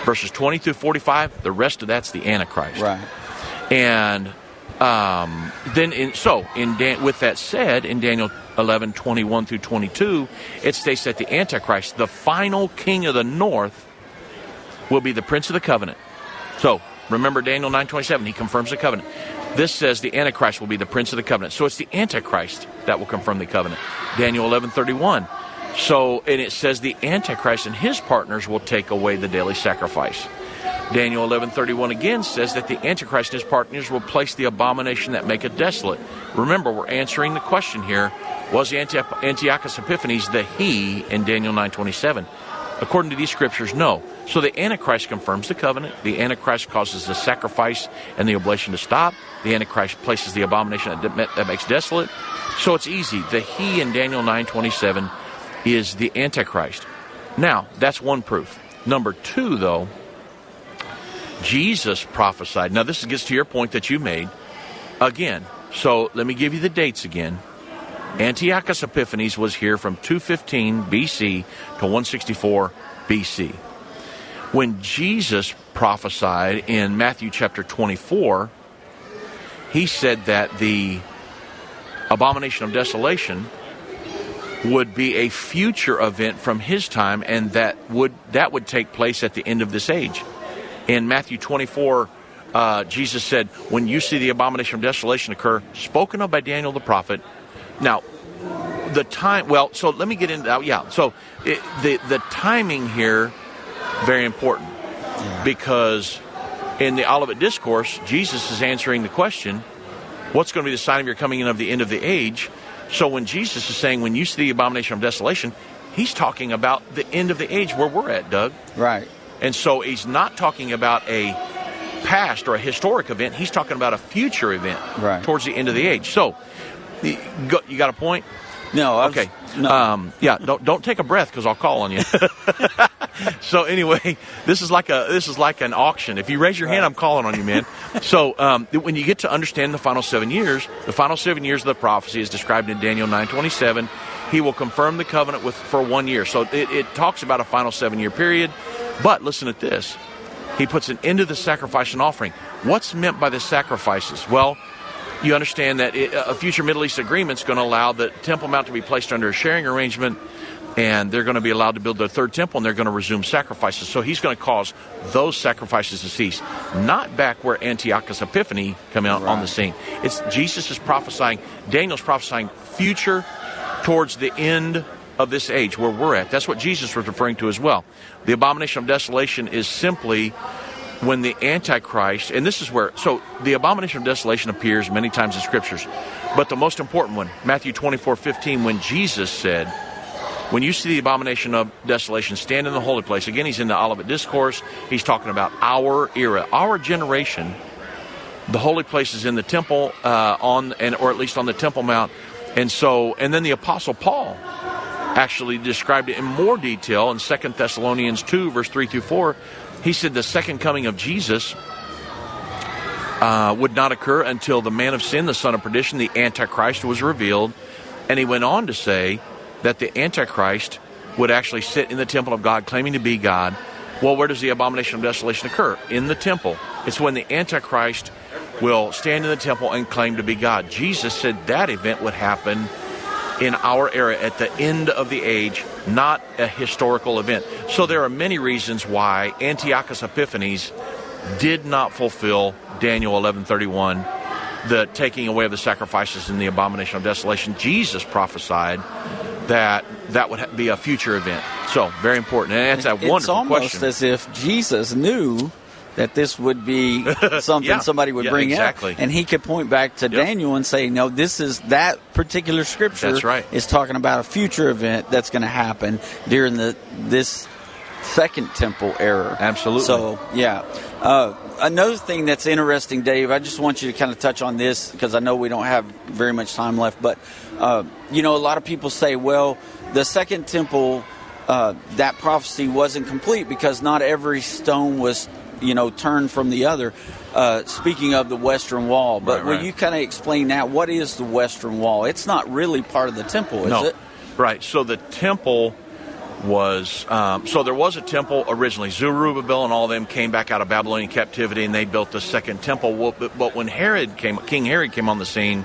verses 20 through 45, the rest of that's the Antichrist. Right. And um, then, in, so in Dan, with that said, in Daniel 11, 21 through 22, it states that the Antichrist, the final king of the north, will be the prince of the covenant. So remember Daniel 9:27, he confirms the covenant. This says the Antichrist will be the prince of the covenant. So it's the Antichrist that will confirm the covenant. Daniel 11:31. So and it says the Antichrist and his partners will take away the daily sacrifice. Daniel 11:31 again says that the Antichrist and his partners will place the abomination that make it desolate. Remember, we're answering the question here: Was Antiochus Epiphanes the he in Daniel 9:27? According to these scriptures, no. So the Antichrist confirms the covenant. The Antichrist causes the sacrifice and the oblation to stop. The Antichrist places the abomination that, makes desolate. So it's easy. The he in Daniel 9:27 is the Antichrist. Now, that's one proof. Number two, though, Jesus prophesied. Now, this gets to your point that you made again. So let me give you the dates again. Antiochus Epiphanes was here from 215 BC to 164 BC. When Jesus prophesied in Matthew chapter 24, he said that the abomination of desolation would be a future event from his time and that would that would take place at the end of this age. In Matthew 24, uh, Jesus said, When you see the abomination of desolation occur, spoken of by Daniel the prophet. Now, the time, well, so let me get into that. Yeah, so it, the, the timing here, very important. Because in the Olivet Discourse, Jesus is answering the question, What's going to be the sign of your coming in of the end of the age? So when Jesus is saying, When you see the abomination of desolation, he's talking about the end of the age where we're at, Doug. Right. And so he's not talking about a past or a historic event. He's talking about a future event Right. towards the end of the age. So you got you got a point? No. I was- Okay. No. Um, yeah. Don't don't take a breath because I'll call on you. [laughs] so anyway, this is like a this is like an auction. If you raise your hand, I'm calling on you, man. so um, when you get to understand the final seven years, the final seven years of the prophecy is described in Daniel 9:27. He will confirm the covenant with for one year. So it, it talks about a final seven year period. But listen at this. He puts an end to the sacrifice and offering. What's meant by the sacrifices? Well, you understand that it, a future Middle East agreement is going to allow the Temple Mount to be placed under a sharing arrangement, and they're going to be allowed to build their third temple, and they're going to resume sacrifices. So he's going to cause those sacrifices to cease. Not back where Antiochus Epiphany come out on the scene. It's Jesus is prophesying. Daniel's prophesying future towards the end of this age where we're at. That's what Jesus was referring to as well. The abomination of desolation is simply when the Antichrist, and this is where, so the abomination of desolation appears many times in scriptures, but the most important one, Matthew 24 15, when Jesus said, when you see the abomination of desolation stand in the holy place, again, he's in the Olivet Discourse. He's talking about our era, our generation. The holy place is in the temple uh, on, and or at least on the Temple Mount, and so, and then the Apostle Paul actually described it in more detail in Second Thessalonians two, verse three through four. He said the second coming of Jesus uh, would not occur until the man of sin, the son of perdition, the Antichrist, was revealed, and he went on to say that the Antichrist would actually sit in the temple of God claiming to be God. Well, where does the abomination of desolation occur? In the temple. It's when the Antichrist will stand in the temple and claim to be God. Jesus said that event would happen in our era at the end of the age, not a historical event. So there are many reasons why Antiochus Epiphanes did not fulfill Daniel 11:31 the taking away of the sacrifices and the abomination of desolation. Jesus prophesied that that would be a future event. So very important, and that's a it's wonderful almost question. as if Jesus knew that this would be [laughs] something Yeah. somebody would Yeah, bring exactly. up, and he could point back to Daniel and say, "No, this is that particular scripture. That's right. Is talking about a future event that's going to happen during the this second temple era. Absolutely. So yeah." Uh, another thing that's interesting, Dave, I just want you to kind of touch on this because I know we don't have very much time left. But, uh, you know, a lot of people say, well, the second temple, uh, that prophecy wasn't complete because not every stone was, you know, turn from the other. Uh, speaking of the Western Wall, but Right, will right. you kind of explain that? What is the Western Wall? It's not really part of the temple, is no, it? right. So the temple was um, so there was a temple originally. Zerubbabel and all of them came back out of Babylonian captivity, and they built the second temple. But, but when Herod came, King Herod came on the scene,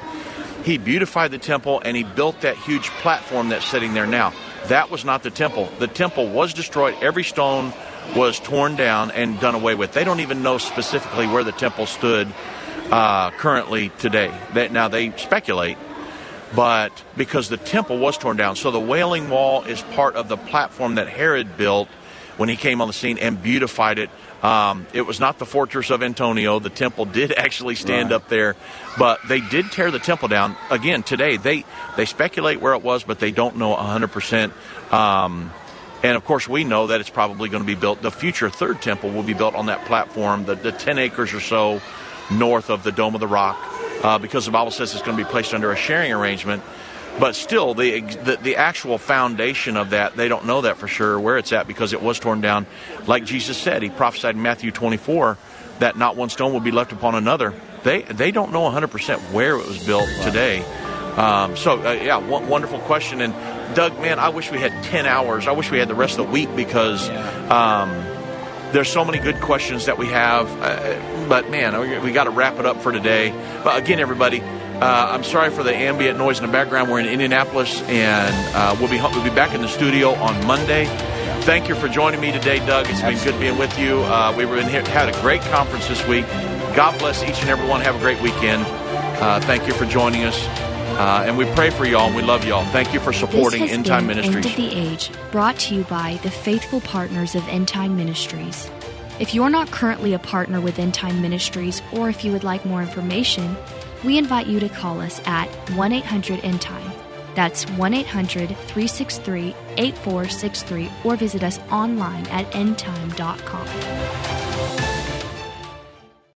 he beautified the temple and he built that huge platform that's sitting there now. That was not the temple. The temple was destroyed. Every stone was torn down and done away with. They don't even know specifically where the temple stood uh, currently today. That now they speculate but because the temple was torn down. So the Wailing Wall is part of the platform that Herod built when he came on the scene and beautified it. Um, it was not the fortress of Antonia. The temple did [laughs] actually stand Right. up there, but they did tear the temple down. Again, today they they speculate where it was, but they don't know 100%. Um, and of course, we know that it's probably going to be built. The future third temple will be built on that platform, the, the 10 acres or so north of the Dome of the Rock, uh, because the Bible says it's going to be placed under a sharing arrangement. But still, the, the the actual foundation of that, they don't know that for sure where it's at because it was torn down. Like Jesus said, he prophesied in Matthew 24 that not one stone will be left upon another. They they don't know 100% where it was built today. Um, so uh, yeah, w- wonderful question. And Doug, man, I wish we had 10 hours. I wish we had the rest of the week because. Um, there's so many good questions that we have, uh, but man, we, got to wrap it up for today. But again, everybody, uh, I'm sorry for the ambient noise in the background. We're in Indianapolis, and uh, we'll be we'll be back in the studio on Monday. Thank you for joining me today, Doug. It's been good being with you. Uh, we've been here, had a great conference this week. God bless each and every one. Have a great weekend. Uh, thank you for joining us, uh, and we pray for y'all. and We love y'all. Thank you for supporting End Time Ministries. End of the Age, brought to you by the faithful partners of End Time Ministries. If you're not currently a partner with End Time Ministries, or if you would like more information, we invite you to call us at 1 800 End Time. That's 1 800 363 8463, or visit us online at endtime.com.